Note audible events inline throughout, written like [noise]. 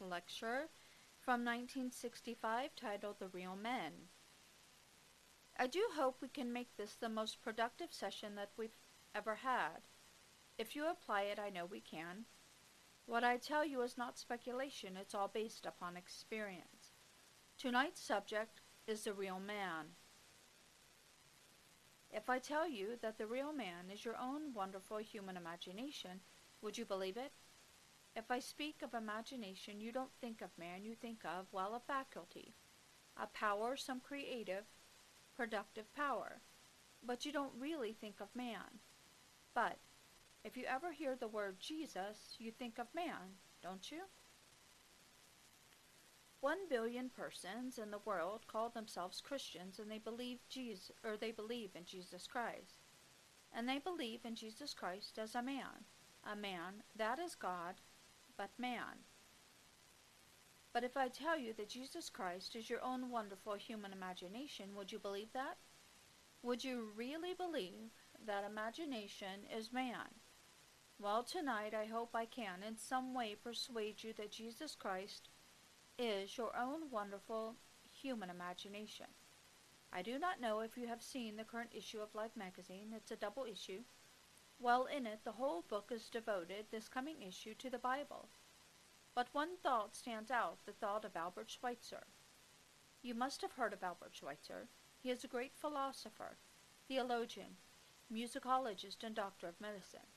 Lecture from 1965 titled The Real Man. I do hope we can make this the most productive session that we've ever had. If you apply it, I know we can. What I tell you is not speculation, it's all based upon experience. Tonight's subject is the real man. If I tell you that the real man is your own wonderful human imagination, would you believe it? If I speak of imagination, you don't think of man, you think of, well, a faculty, a power, some creative, productive power. But you don't really think of man. But if you ever hear the word Jesus, you think of man, don't you? One billion persons in the world call themselves Christians and they believe Jesus or they believe in Jesus Christ. And they believe in Jesus Christ as a man, a man that is God, but man. But if I tell you that Jesus Christ is your own wonderful human imagination, would you believe that? Would you really believe that imagination is man? Well, tonight I hope I can in some way persuade you that Jesus Christ is your own wonderful human imagination. I do not know if you have seen the current issue of Life magazine. It's a double issue. Well, in it, the whole book is devoted, this coming issue, to the Bible. But one thought stands out, the thought of Albert Schweitzer. You must have heard of Albert Schweitzer. He is a great philosopher, theologian, musicologist, and doctor of medicine.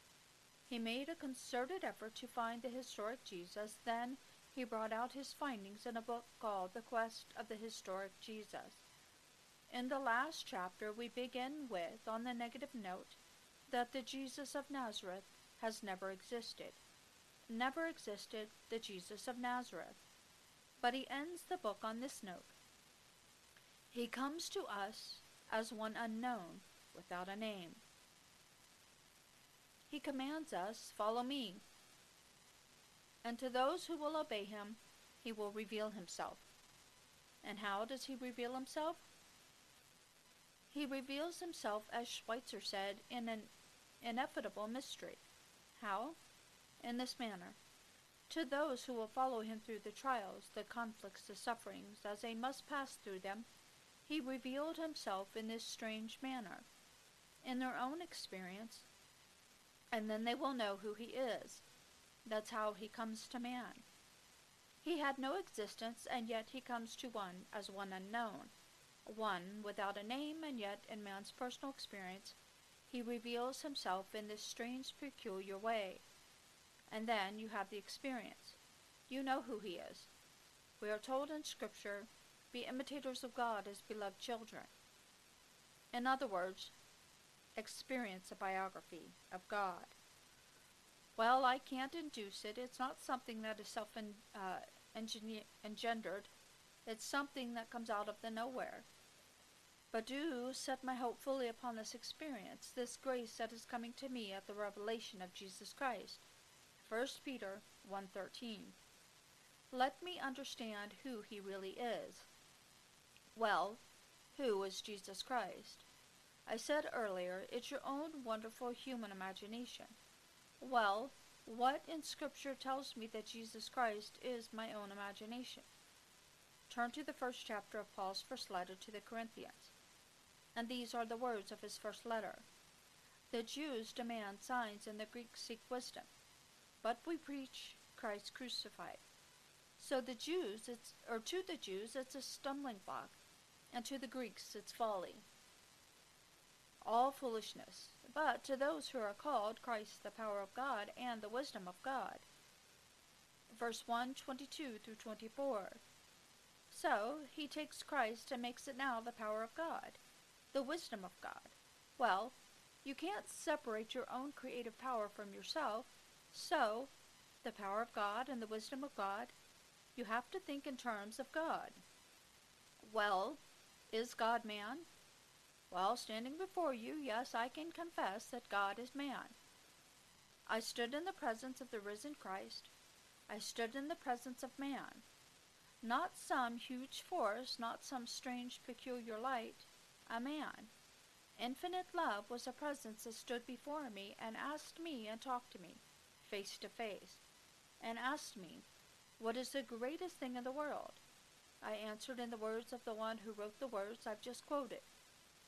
He made a concerted effort to find the historic Jesus, then he brought out his findings in a book called The Quest of the Historic Jesus. In the last chapter, we begin with, on the negative note, that the Jesus of Nazareth has never existed. Never existed the Jesus of Nazareth. But he ends the book on this note He comes to us as one unknown, without a name. He commands us, Follow me and to those who will obey him, he will reveal himself. And how does he reveal himself? He reveals himself, as Schweitzer said, in an ineffable mystery. How? In this manner. To those who will follow him through the trials, the conflicts, the sufferings, as they must pass through them, he revealed himself in this strange manner, in their own experience, and then they will know who he is that's how he comes to man. He had no existence, and yet he comes to one as one unknown, one without a name, and yet in man's personal experience he reveals himself in this strange, peculiar way. And then you have the experience. You know who he is. We are told in Scripture, be imitators of God as beloved children. In other words, experience a biography of God. Well, I can't induce it. It's not something that is self uh. It's something that comes out of the nowhere. But do set my hope fully upon this experience, this grace that is coming to me at the revelation of Jesus Christ. 1 Peter 1.13 Let me understand who he really is. Well, who is Jesus Christ? I said earlier, it's your own wonderful human imagination. Well, what in Scripture tells me that Jesus Christ is my own imagination? Turn to the first chapter of Paul's first letter to the Corinthians. And these are the words of his first letter. The Jews demand signs and the Greeks seek wisdom. But we preach Christ crucified. So the Jews, it's, or to the Jews, it's a stumbling block, and to the Greeks, it's folly. All foolishness but to those who are called, Christ the power of God and the wisdom of God. Verse 1, 22 through 24. So he takes Christ and makes it now the power of God, the wisdom of God. Well, you can't separate your own creative power from yourself, so the power of God and the wisdom of God, you have to think in terms of God. Well, is God man? While standing before you, yes, I can confess that God is man. I stood in the presence of the risen Christ. I stood in the presence of man. Not some huge force, not some strange peculiar light, a man. Infinite love was a presence that stood before me and asked me and talked to me. face to face, and asked me, What is the greatest thing in the world? I answered in the words of the one who wrote the words I've just quoted.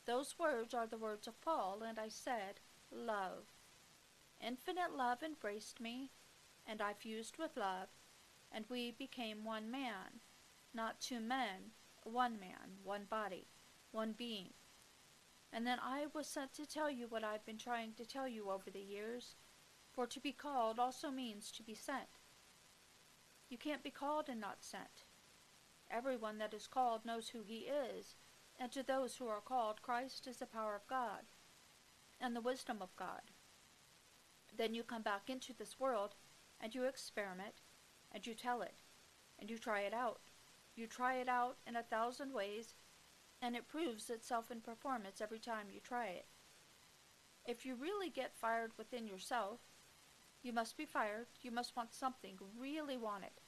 Those words are the words of Paul, and I said, Love. Infinite love embraced me, and I fused with love, and we became one man, not two men, one man, one body, one being. And then I was sent to tell you what I've been trying to tell you over the years, for to be called also means to be sent. You can't be called and not sent. Everyone that is called knows who he is, and to those who are called, Christ is the power of God and the wisdom of God. Then you come back into this world and you experiment and you tell it and you try it out. You try it out in a thousand ways and it proves itself in performance every time you try it. If you really get fired within yourself, you must be fired, you must want something, really want it.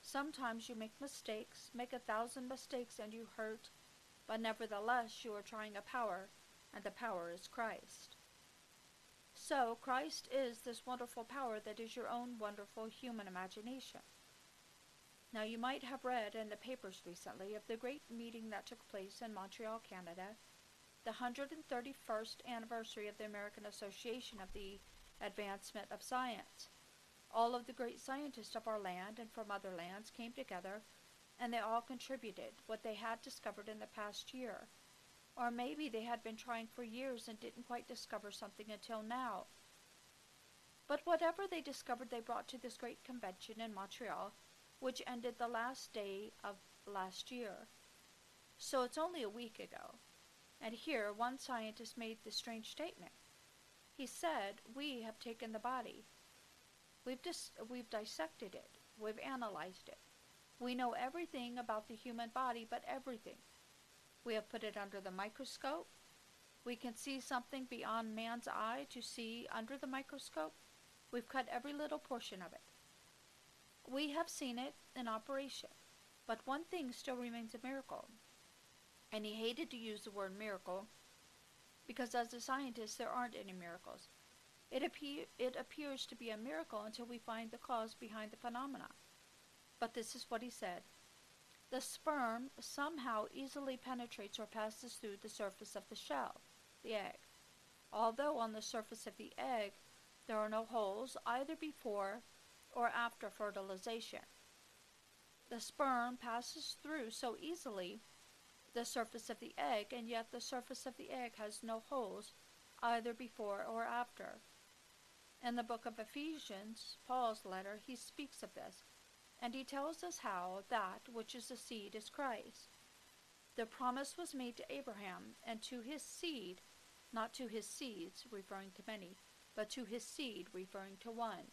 Sometimes you make mistakes, make a thousand mistakes, and you hurt, but nevertheless you are trying a power, and the power is Christ. So, Christ is this wonderful power that is your own wonderful human imagination. Now, you might have read in the papers recently of the great meeting that took place in Montreal, Canada, the 131st anniversary of the American Association of the Advancement of Science. All of the great scientists of our land and from other lands came together, and they all contributed what they had discovered in the past year. Or maybe they had been trying for years and didn't quite discover something until now. But whatever they discovered, they brought to this great convention in Montreal, which ended the last day of last year. So it's only a week ago. And here, one scientist made this strange statement. He said, We have taken the body We've, dis- we've dissected it. We've analyzed it. We know everything about the human body, but everything. We have put it under the microscope. We can see something beyond man's eye to see under the microscope. We've cut every little portion of it. We have seen it in operation, but one thing still remains a miracle. And he hated to use the word miracle because, as a scientist, there aren't any miracles. It, appear, it appears to be a miracle until we find the cause behind the phenomena. But this is what he said. The sperm somehow easily penetrates or passes through the surface of the shell, the egg. Although on the surface of the egg there are no holes either before or after fertilization. The sperm passes through so easily the surface of the egg, and yet the surface of the egg has no holes either before or after. In the book of Ephesians, Paul's letter, he speaks of this, and he tells us how that which is the seed is Christ. The promise was made to Abraham and to his seed, not to his seeds, referring to many, but to his seed, referring to one.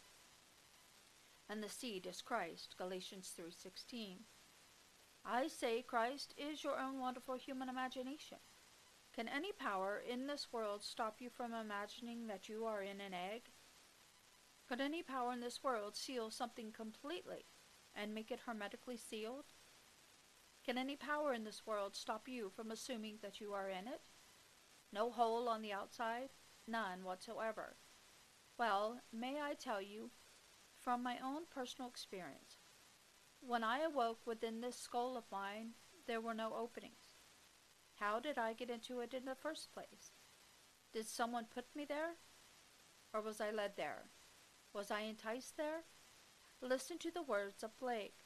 And the seed is Christ, Galatians 3:16. I say Christ is your own wonderful human imagination. Can any power in this world stop you from imagining that you are in an egg? Could any power in this world seal something completely and make it hermetically sealed? Can any power in this world stop you from assuming that you are in it? No hole on the outside? None whatsoever. Well, may I tell you, from my own personal experience, when I awoke within this skull of mine, there were no openings. How did I get into it in the first place? Did someone put me there? Or was I led there? Was I enticed there? Listen to the words of Blake.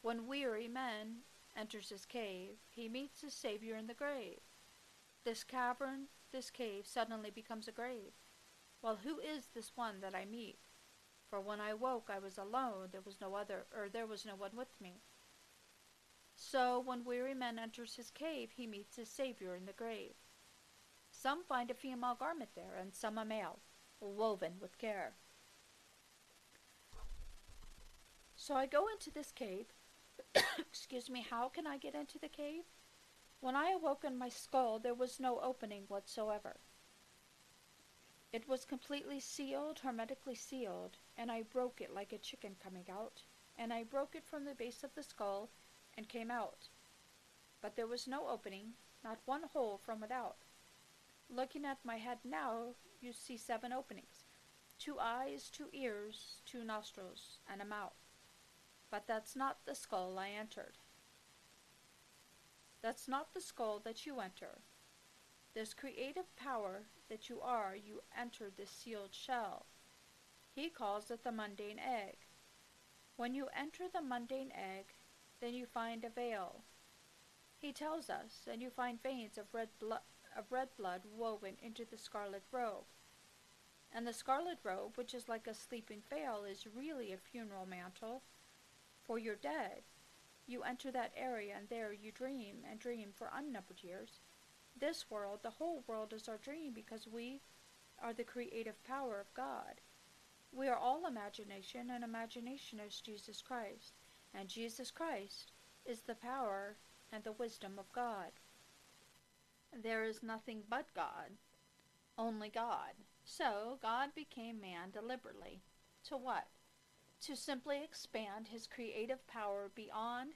When weary man enters his cave, he meets his Savior in the grave. This cavern, this cave, suddenly becomes a grave. Well, who is this one that I meet? For when I woke, I was alone. There was no other, or there was no one with me. So when weary man enters his cave, he meets his Savior in the grave. Some find a female garment there, and some a male woven with care. So I go into this cave. [coughs] Excuse me, how can I get into the cave? When I awoke in my skull, there was no opening whatsoever. It was completely sealed, hermetically sealed, and I broke it like a chicken coming out, and I broke it from the base of the skull and came out. But there was no opening, not one hole from without. Looking at my head now, you see seven openings. two eyes, two ears, two nostrils, and a mouth. But that's not the skull I entered. That's not the skull that you enter. This creative power that you are, you enter this sealed shell. He calls it the mundane egg. When you enter the mundane egg, then you find a veil. He tells us, and you find veins of red, blo- of red blood woven into the scarlet robe. And the scarlet robe, which is like a sleeping veil, is really a funeral mantle for your dead. You enter that area, and there you dream and dream for unnumbered years. This world, the whole world, is our dream because we are the creative power of God. We are all imagination, and imagination is Jesus Christ. And Jesus Christ is the power and the wisdom of God. There is nothing but God, only God. So God became man deliberately. To what? To simply expand his creative power beyond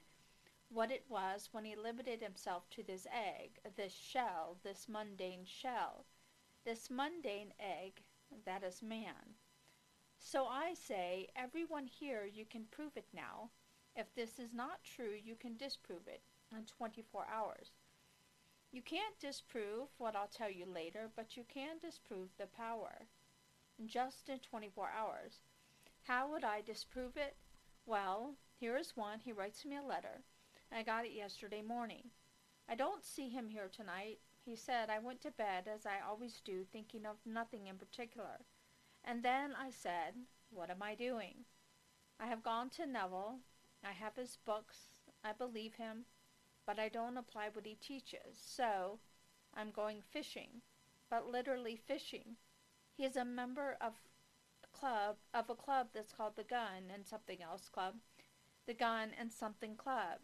what it was when he limited himself to this egg, this shell, this mundane shell, this mundane egg that is man. So I say, everyone here, you can prove it now. If this is not true, you can disprove it in 24 hours. You can't disprove what I'll tell you later, but you can disprove the power. Just in 24 hours. How would I disprove it? Well, here is one. He writes me a letter. I got it yesterday morning. I don't see him here tonight. He said I went to bed as I always do, thinking of nothing in particular. And then I said, What am I doing? I have gone to Neville. I have his books. I believe him but I don't apply what he teaches. So I'm going fishing, but literally fishing. He is a member of a club of a club that's called the Gun and Something Else Club, the Gun and Something Club.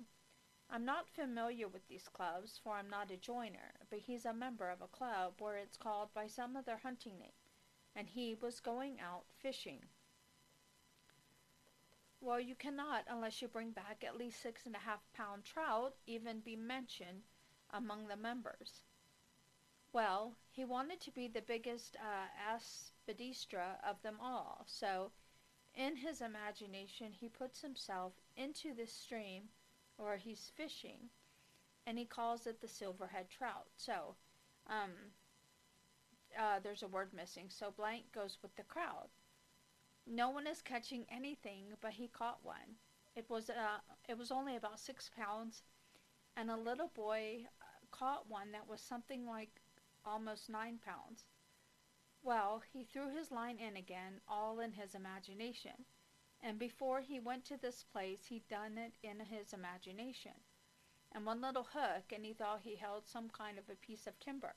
I'm not familiar with these clubs, for I'm not a joiner, but he's a member of a club where it's called by some other hunting name, and he was going out fishing. Well, you cannot, unless you bring back at least six and a half pound trout, even be mentioned among the members. Well, he wanted to be the biggest uh, aspidistra of them all, so in his imagination he puts himself into this stream where he's fishing, and he calls it the silverhead trout. So, um, uh, there's a word missing, so blank goes with the crowd. No one is catching anything, but he caught one. It was uh, it was only about six pounds, and a little boy uh, caught one that was something like almost nine pounds. Well, he threw his line in again, all in his imagination. And before he went to this place, he'd done it in his imagination. And one little hook, and he thought he held some kind of a piece of timber.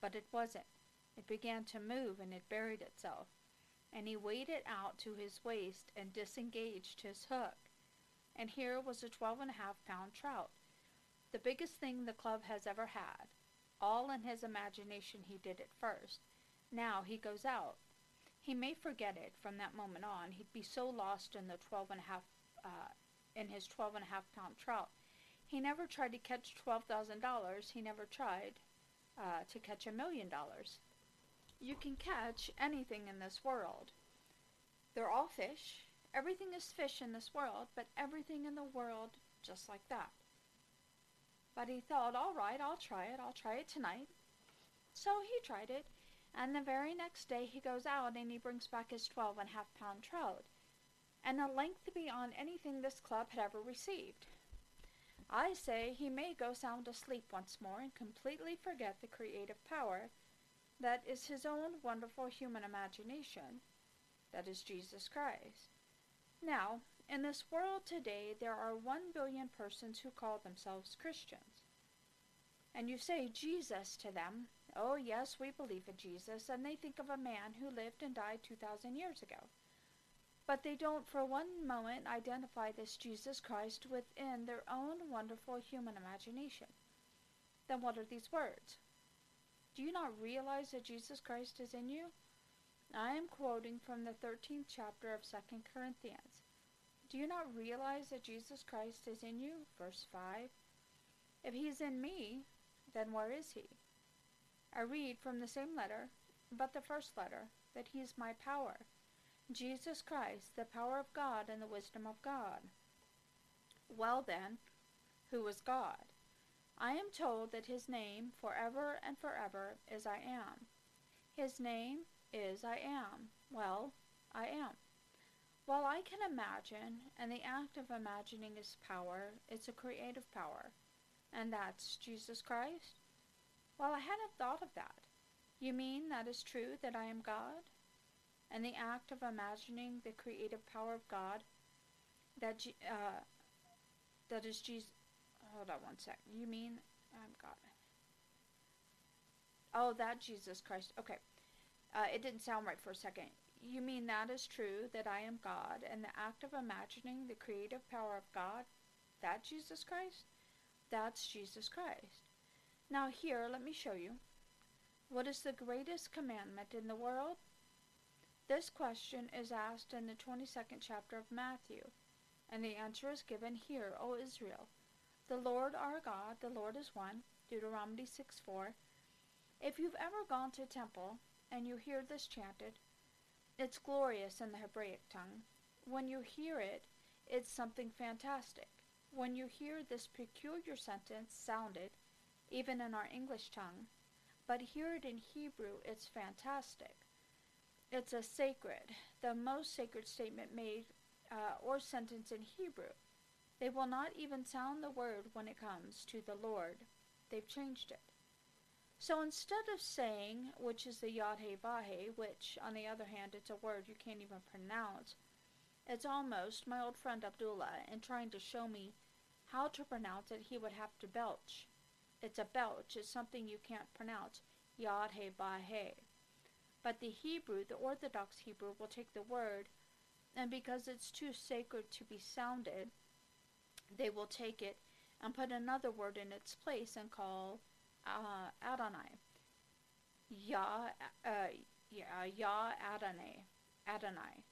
But it wasn't. It began to move, and it buried itself and he waded out to his waist and disengaged his hook. And here was a twelve and a half pound trout, the biggest thing the club has ever had. All in his imagination he did it first. Now he goes out. He may forget it from that moment on. He'd be so lost in the twelve and a half, uh, in his twelve and a half pound trout. He never tried to catch twelve thousand dollars. He never tried uh, to catch a million dollars. You can catch anything in this world. They're all fish. Everything is fish in this world, but everything in the world just like that. But he thought, all right, I'll try it. I'll try it tonight. So he tried it, and the very next day he goes out and he brings back his twelve and a half pound trout, and a length beyond anything this club had ever received. I say he may go sound asleep once more and completely forget the creative power that is his own wonderful human imagination. That is Jesus Christ. Now, in this world today, there are one billion persons who call themselves Christians. And you say Jesus to them. Oh, yes, we believe in Jesus, and they think of a man who lived and died 2,000 years ago. But they don't for one moment identify this Jesus Christ within their own wonderful human imagination. Then what are these words? Do you not realize that Jesus Christ is in you? I am quoting from the 13th chapter of 2 Corinthians. Do you not realize that Jesus Christ is in you? Verse 5. If he is in me, then where is he? I read from the same letter, but the first letter, that he is my power. Jesus Christ, the power of God and the wisdom of God. Well then, who is God? I am told that his name forever and forever is I am. His name is I am. Well, I am. While I can imagine, and the act of imagining is power, it's a creative power, and that's Jesus Christ? Well, I hadn't thought of that. You mean that is true that I am God? And the act of imagining the creative power of God, that uh, that is Jesus. Hold on one sec. You mean I'm God? Oh, that Jesus Christ. Okay. Uh, it didn't sound right for a second. You mean that is true, that I am God, and the act of imagining the creative power of God, that Jesus Christ? That's Jesus Christ. Now, here, let me show you. What is the greatest commandment in the world? This question is asked in the 22nd chapter of Matthew, and the answer is given here, O Israel. The Lord our God, the Lord is one, Deuteronomy 6 4. If you've ever gone to a temple and you hear this chanted, it's glorious in the Hebraic tongue. When you hear it, it's something fantastic. When you hear this peculiar sentence sounded, even in our English tongue, but hear it in Hebrew, it's fantastic. It's a sacred, the most sacred statement made uh, or sentence in Hebrew. They will not even sound the word when it comes to the Lord. They've changed it. So instead of saying, which is the Yod He Vahe, which, on the other hand, it's a word you can't even pronounce, it's almost my old friend Abdullah, in trying to show me how to pronounce it, he would have to belch. It's a belch, it's something you can't pronounce, Yod He Vahe. But the Hebrew, the Orthodox Hebrew, will take the word, and because it's too sacred to be sounded, they will take it and put another word in its place and call uh, Adonai. Yah, uh, yeah, Yah Adonai, Adonai,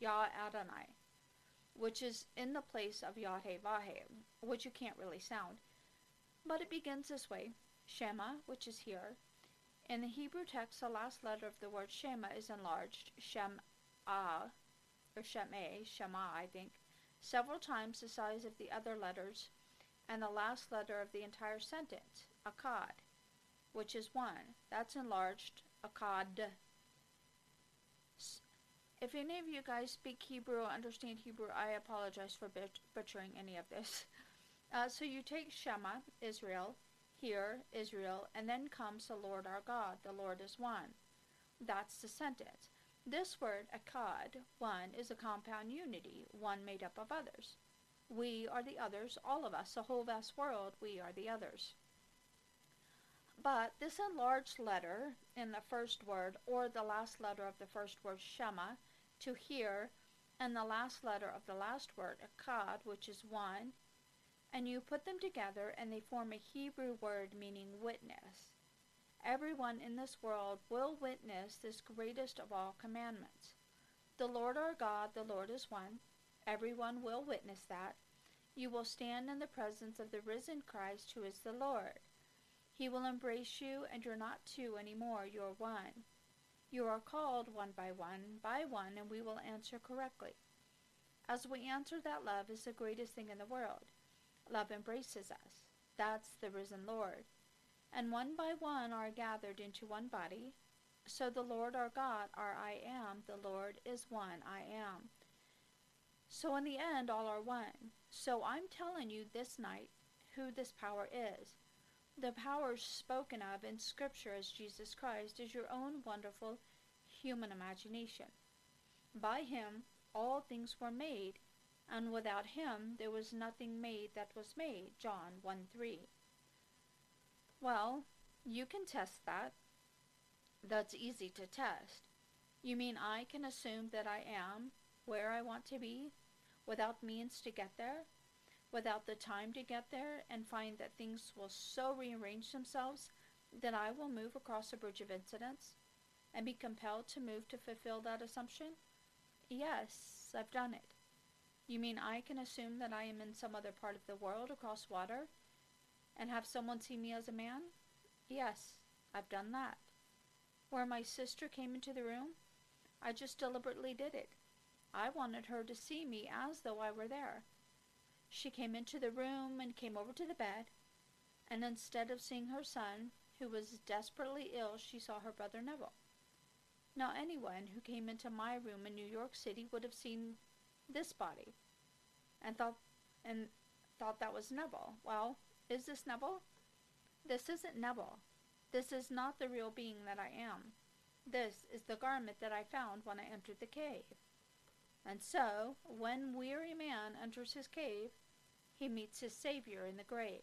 Yah Adonai, which is in the place of Yahweh which you can't really sound. But it begins this way, Shema, which is here. In the Hebrew text, the last letter of the word Shema is enlarged, Shem Ah, or Shemeh, Shema, I think, several times the size of the other letters, and the last letter of the entire sentence akkad, which is one. That's enlarged akkad. If any of you guys speak Hebrew or understand Hebrew, I apologize for butchering any of this. [laughs] Uh, so you take Shema, Israel, here, Israel, and then comes the Lord our God. The Lord is one. That's the sentence. This word, akkad, one, is a compound unity, one made up of others. We are the others, all of us, the whole vast world, we are the others. But this enlarged letter in the first word, or the last letter of the first word, Shema, to hear, and the last letter of the last word, Akkad, which is one, and you put them together and they form a Hebrew word meaning witness. Everyone in this world will witness this greatest of all commandments. The Lord our God, the Lord is one. Everyone will witness that. You will stand in the presence of the risen Christ who is the Lord. He will embrace you, and you're not two anymore, you're one. You are called one by one, by one, and we will answer correctly. As we answer that love is the greatest thing in the world. Love embraces us. That's the risen Lord. And one by one are gathered into one body. So the Lord our God, our I am, the Lord is one I am. So in the end, all are one. So I'm telling you this night who this power is. The power spoken of in Scripture as Jesus Christ is your own wonderful human imagination. By him all things were made, and without him there was nothing made that was made. John 1 3. Well, you can test that. That's easy to test. You mean I can assume that I am where I want to be without means to get there? without the time to get there and find that things will so rearrange themselves that I will move across a bridge of incidents and be compelled to move to fulfill that assumption? Yes, I've done it. You mean I can assume that I am in some other part of the world across water and have someone see me as a man? Yes, I've done that. where my sister came into the room, I just deliberately did it. I wanted her to see me as though I were there. She came into the room and came over to the bed, and instead of seeing her son, who was desperately ill, she saw her brother Neville. Now, anyone who came into my room in New York City would have seen this body and thought and thought that was Neville. Well, is this Neville? This isn't Neville. This is not the real being that I am. This is the garment that I found when I entered the cave. And so, when weary man enters his cave, he meets his Savior in the grave.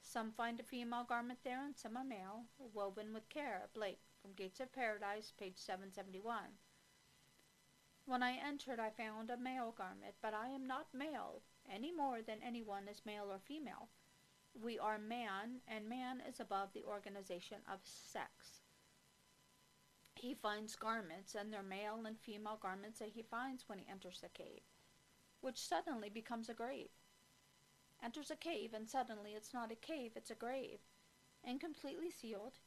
Some find a female garment there, and some a male, woven with care. Blake, from Gates of Paradise, page 771. When I entered, I found a male garment, but I am not male, any more than anyone is male or female. We are man, and man is above the organization of sex. He finds garments, and they're male and female garments that he finds when he enters the cave, which suddenly becomes a grave. Enters a cave, and suddenly it's not a cave, it's a grave, and completely sealed.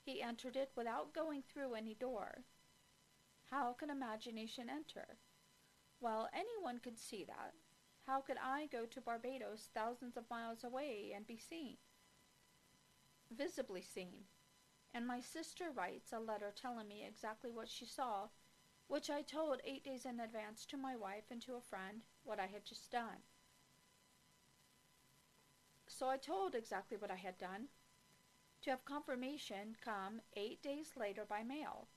He entered it without going through any door. How can imagination enter? Well, anyone could see that. How could I go to Barbados thousands of miles away and be seen? Visibly seen. And my sister writes a letter telling me exactly what she saw, which I told eight days in advance to my wife and to a friend what I had just done. So I told exactly what I had done, to have confirmation come eight days later by mail.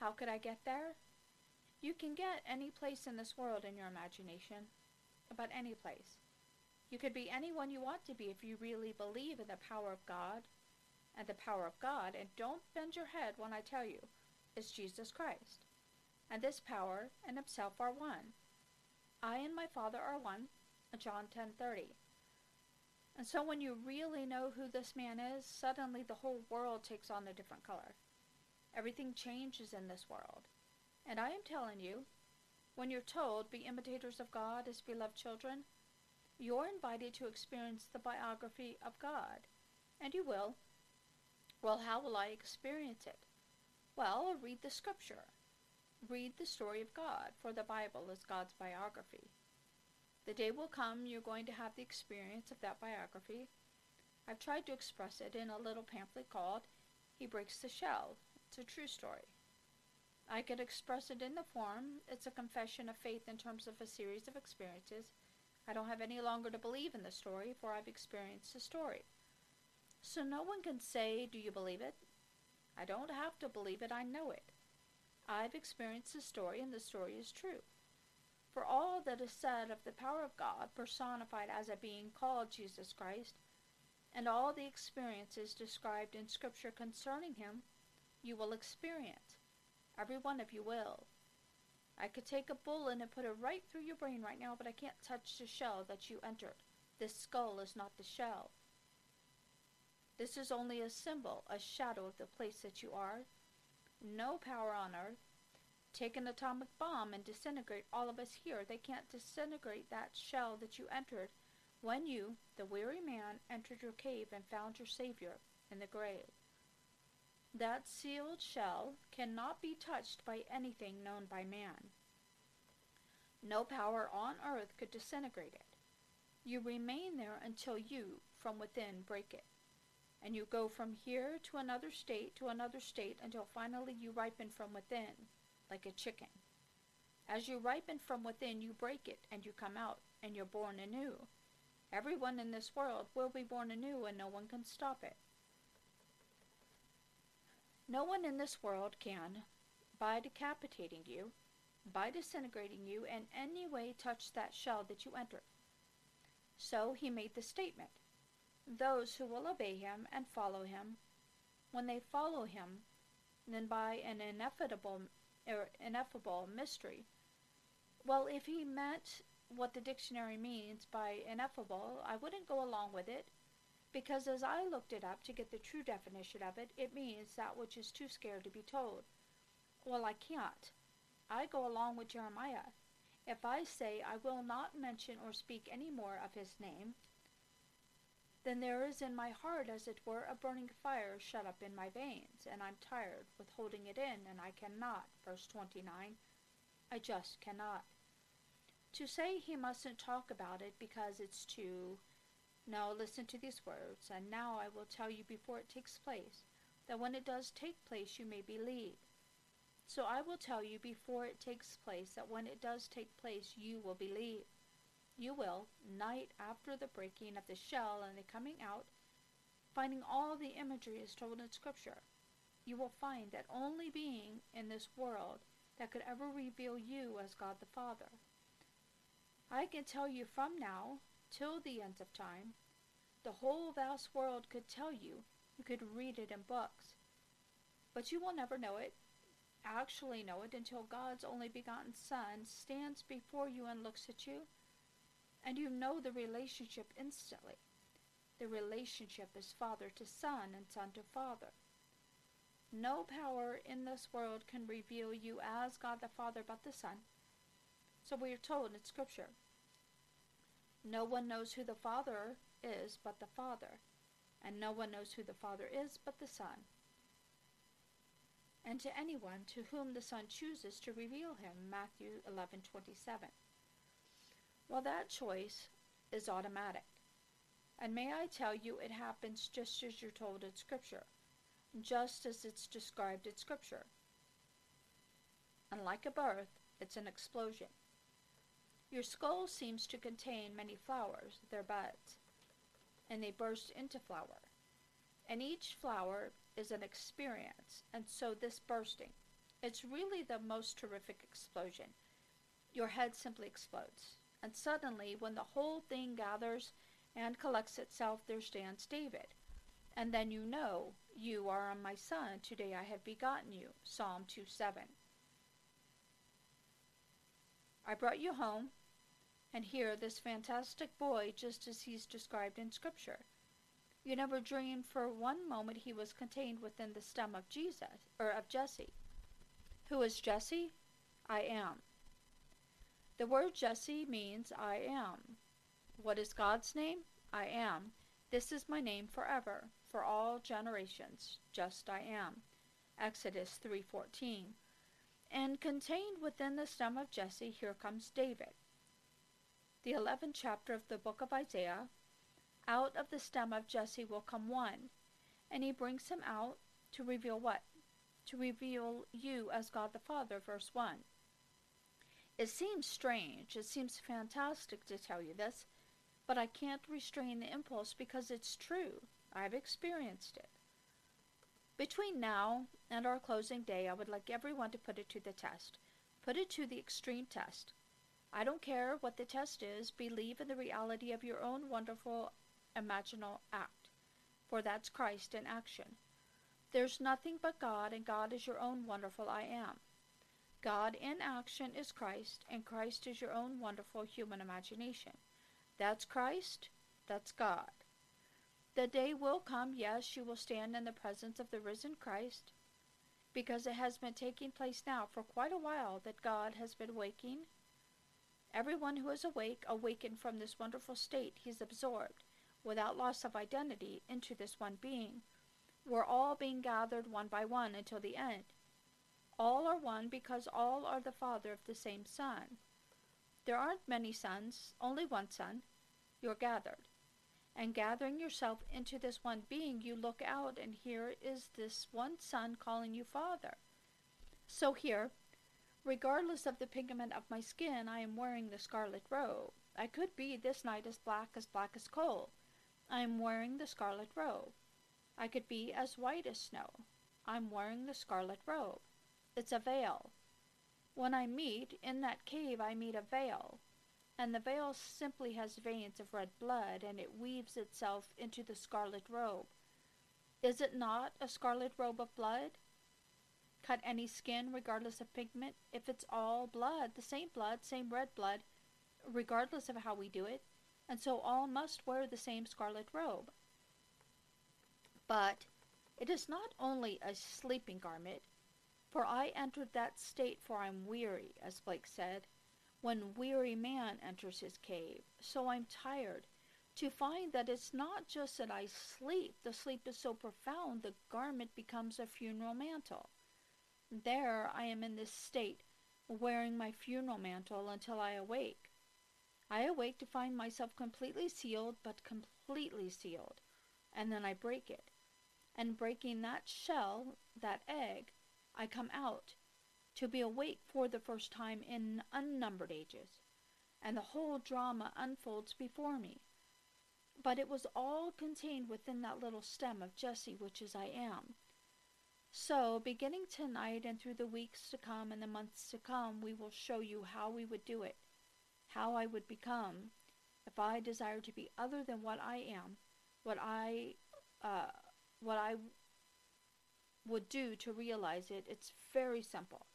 How could I get there? You can get any place in this world in your imagination, about any place. You could be anyone you want to be if you really believe in the power of God and the power of God, and don't bend your head when I tell you, is Jesus Christ. And this power and himself are one. I and my Father are one, John 10:30. And so when you really know who this man is, suddenly the whole world takes on a different color. Everything changes in this world. And I am telling you, when you're told, be imitators of God as beloved children, you're invited to experience the biography of God. And you will. Well, how will I experience it? Well, read the scripture. Read the story of God, for the Bible is God's biography. The day will come you're going to have the experience of that biography. I've tried to express it in a little pamphlet called He Breaks the Shell. It's a true story. I could express it in the form. It's a confession of faith in terms of a series of experiences. I don't have any longer to believe in the story, for I've experienced the story. So no one can say, Do you believe it? I don't have to believe it, I know it. I've experienced the story, and the story is true. For all that is said of the power of God personified as a being called Jesus Christ, and all the experiences described in Scripture concerning him, you will experience. Every one of you will. I could take a bullet and put it right through your brain right now, but I can't touch the shell that you entered. This skull is not the shell. This is only a symbol, a shadow of the place that you are. No power on earth. Take an atomic bomb and disintegrate all of us here. They can't disintegrate that shell that you entered when you, the weary man, entered your cave and found your Savior in the grave. That sealed shell cannot be touched by anything known by man. No power on earth could disintegrate it. You remain there until you, from within, break it and you go from here to another state to another state until finally you ripen from within, like a chicken. As you ripen from within, you break it and you come out and you're born anew. Everyone in this world will be born anew and no one can stop it. No one in this world can, by decapitating you, by disintegrating you, in any way touch that shell that you enter. So he made the statement those who will obey him and follow him. When they follow him, then by an ineffable, er, ineffable mystery. Well, if he meant what the dictionary means by ineffable, I wouldn't go along with it, because as I looked it up to get the true definition of it, it means that which is too scared to be told. Well, I can't. I go along with Jeremiah. If I say I will not mention or speak any more of his name, then there is in my heart, as it were, a burning fire shut up in my veins, and I'm tired with holding it in, and I cannot. Verse 29. I just cannot. To say he mustn't talk about it because it's too. No, listen to these words, and now I will tell you before it takes place, that when it does take place, you may believe. So I will tell you before it takes place, that when it does take place, you will believe you will, night after the breaking of the shell and the coming out, finding all the imagery is told in Scripture, you will find that only being in this world that could ever reveal you as God the Father. I can tell you from now till the end of time, the whole vast world could tell you, you could read it in books. But you will never know it, actually know it, until God's only begotten Son stands before you and looks at you and you know the relationship instantly. The relationship is father to son and son to father. No power in this world can reveal you as God the Father but the Son. So we are told in Scripture. No one knows who the Father is but the Father, and no one knows who the Father is but the Son. And to anyone to whom the Son chooses to reveal him, Matthew 11:27. Well, that choice is automatic. And may I tell you, it happens just as you're told in Scripture, just as it's described in Scripture. Unlike a birth, it's an explosion. Your skull seems to contain many flowers, they're buds, and they burst into flower. And each flower is an experience, and so this bursting. It's really the most terrific explosion. Your head simply explodes. And suddenly, when the whole thing gathers and collects itself, there stands David. And then you know, you are my son, today I have begotten you. Psalm 2 7. I brought you home, and here this fantastic boy, just as he's described in Scripture. You never dreamed for one moment he was contained within the stem of Jesus, or of Jesse. Who is Jesse? I am. The word Jesse means I am. What is God's name? I am. This is my name forever, for all generations. Just I am. Exodus 3:14. And contained within the stem of Jesse, here comes David. The 11th chapter of the book of Isaiah. Out of the stem of Jesse will come one, and he brings him out to reveal what? To reveal you as God the Father, verse 1. It seems strange, it seems fantastic to tell you this, but I can't restrain the impulse because it's true. I've experienced it. Between now and our closing day, I would like everyone to put it to the test. Put it to the extreme test. I don't care what the test is, believe in the reality of your own wonderful imaginal act, for that's Christ in action. There's nothing but God, and God is your own wonderful I am. God in action is Christ, and Christ is your own wonderful human imagination. That's Christ, that's God. The day will come, yes, you will stand in the presence of the risen Christ, because it has been taking place now for quite a while that God has been waking. Everyone who is awake, awakened from this wonderful state he's absorbed, without loss of identity, into this one being. We're all being gathered one by one until the end. All are one because all are the father of the same Son. There aren't many sons, only one Son. You're gathered. And gathering yourself into this one being, you look out, and here is this one Son calling you Father. So here, regardless of the pigment of my skin, I am wearing the scarlet robe. I could be this night as black as black as coal. I am wearing the scarlet robe. I could be as white as snow. I'm wearing the scarlet robe. It's a veil. When I meet, in that cave I meet a veil, and the veil simply has veins of red blood, and it weaves itself into the scarlet robe. Is it not a scarlet robe of blood? Cut any skin, regardless of pigment, if it's all blood, the same blood, same red blood, regardless of how we do it, and so all must wear the same scarlet robe. But it is not only a sleeping garment, for I entered that state, for I'm weary, as Blake said, when weary man enters his cave. So I'm tired, to find that it's not just that I sleep, the sleep is so profound the garment becomes a funeral mantle. There I am in this state, wearing my funeral mantle until I awake. I awake to find myself completely sealed, but completely sealed, and then I break it. And breaking that shell, that egg, I come out to be awake for the first time in unnumbered ages, and the whole drama unfolds before me. But it was all contained within that little stem of Jesse, which is I am. So, beginning tonight and through the weeks to come and the months to come, we will show you how we would do it, how I would become if I desire to be other than what I am, what I, uh, what I would do to realize it. It's very simple.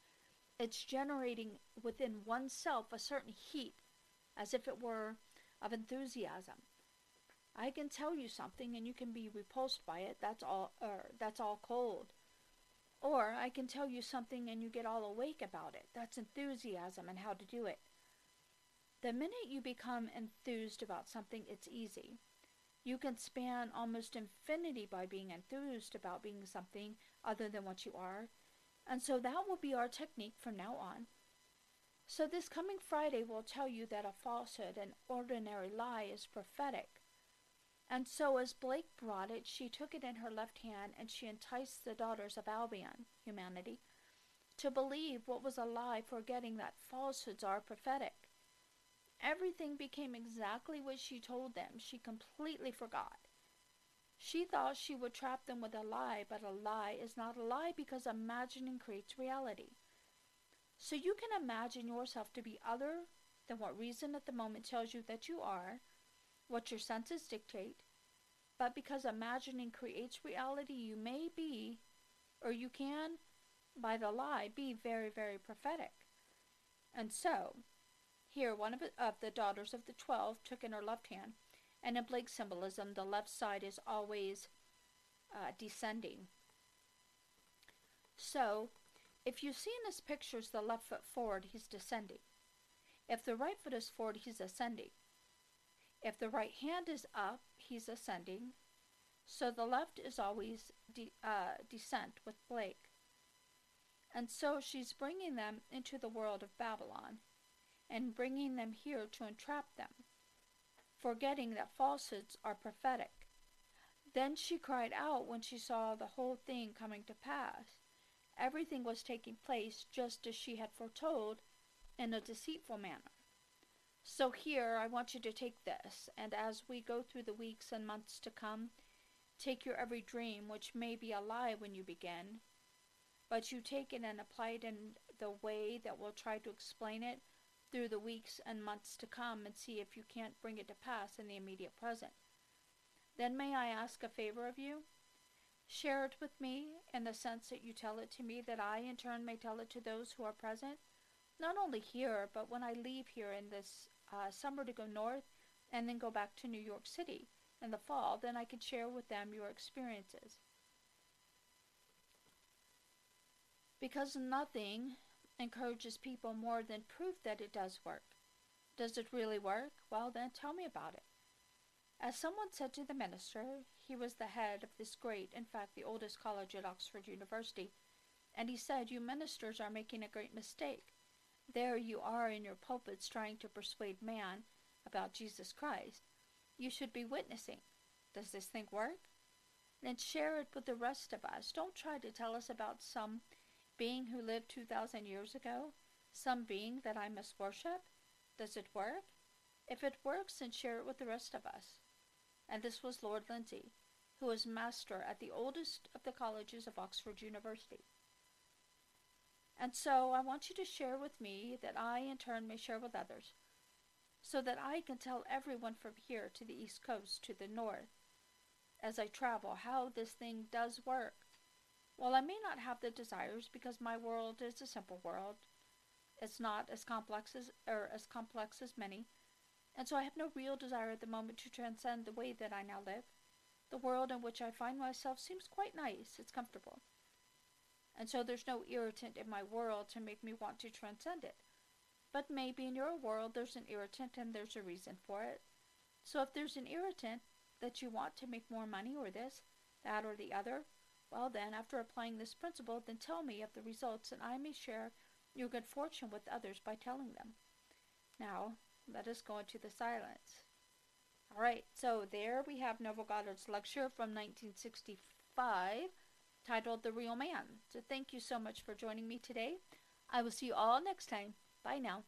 It's generating within oneself a certain heat, as if it were of enthusiasm. I can tell you something and you can be repulsed by it. That's all. Er, that's all cold. Or I can tell you something and you get all awake about it. That's enthusiasm and how to do it. The minute you become enthused about something, it's easy. You can span almost infinity by being enthused about being something other than what you are. And so that will be our technique from now on. So this coming Friday will tell you that a falsehood, an ordinary lie, is prophetic. And so, as Blake brought it, she took it in her left hand and she enticed the daughters of Albion, humanity, to believe what was a lie, forgetting that falsehoods are prophetic. Everything became exactly what she told them. She completely forgot. She thought she would trap them with a lie, but a lie is not a lie because imagining creates reality. So you can imagine yourself to be other than what reason at the moment tells you that you are what your senses dictate, but because imagining creates reality, you may be, or you can, by the lie, be very, very prophetic. And so, here one of, of the daughters of the twelve took in her left hand, and in Blake symbolism, the left side is always uh, descending. So, if you see in his pictures the left foot forward, he's descending. If the right foot is forward, he's ascending. If the right hand is up, he's ascending. So the left is always de- uh, descent with Blake. And so she's bringing them into the world of Babylon and bringing them here to entrap them, forgetting that falsehoods are prophetic. Then she cried out when she saw the whole thing coming to pass. Everything was taking place just as she had foretold in a deceitful manner. So here, I want you to take this, and as we go through the weeks and months to come, take your every dream, which may be a lie when you begin, but you take it and apply it in the way that we'll try to explain it through the weeks and months to come and see if you can't bring it to pass in the immediate present. Then may I ask a favor of you? Share it with me in the sense that you tell it to me, that I in turn may tell it to those who are present, not only here, but when I leave here in this uh, summer to go north and then go back to New York City in the fall, then I could share with them your experiences. Because nothing encourages people more than proof that it does work. Does it really work? Well, then tell me about it. As someone said to the minister, he was the head of this great, in fact, the oldest college at Oxford University, and he said, You ministers are making a great mistake. There you are in your pulpits trying to persuade man about Jesus Christ. You should be witnessing. Does this thing work? Then share it with the rest of us. Don't try to tell us about some being who lived 2,000 years ago, some being that I must worship. Does it work? If it works, then share it with the rest of us. And this was Lord Lindsay, who was master at the oldest of the colleges of Oxford University. And so I want you to share with me that I in turn may share with others, so that I can tell everyone from here to the East Coast, to the North, as I travel, how this thing does work. While I may not have the desires because my world is a simple world, it's not as complex as or as complex as many, and so I have no real desire at the moment to transcend the way that I now live. The world in which I find myself seems quite nice, it's comfortable and so there's no irritant in my world to make me want to transcend it. But maybe in your world there's an irritant and there's a reason for it. So if there's an irritant that you want to make more money or this, that, or the other, well then, after applying this principle, then tell me of the results, and I may share your good fortune with others by telling them. Now, let us go into the silence. All right, so there we have Neville Goddard's lecture from 1965 titled The Real Man. So thank you so much for joining me today. I will see you all next time. Bye now.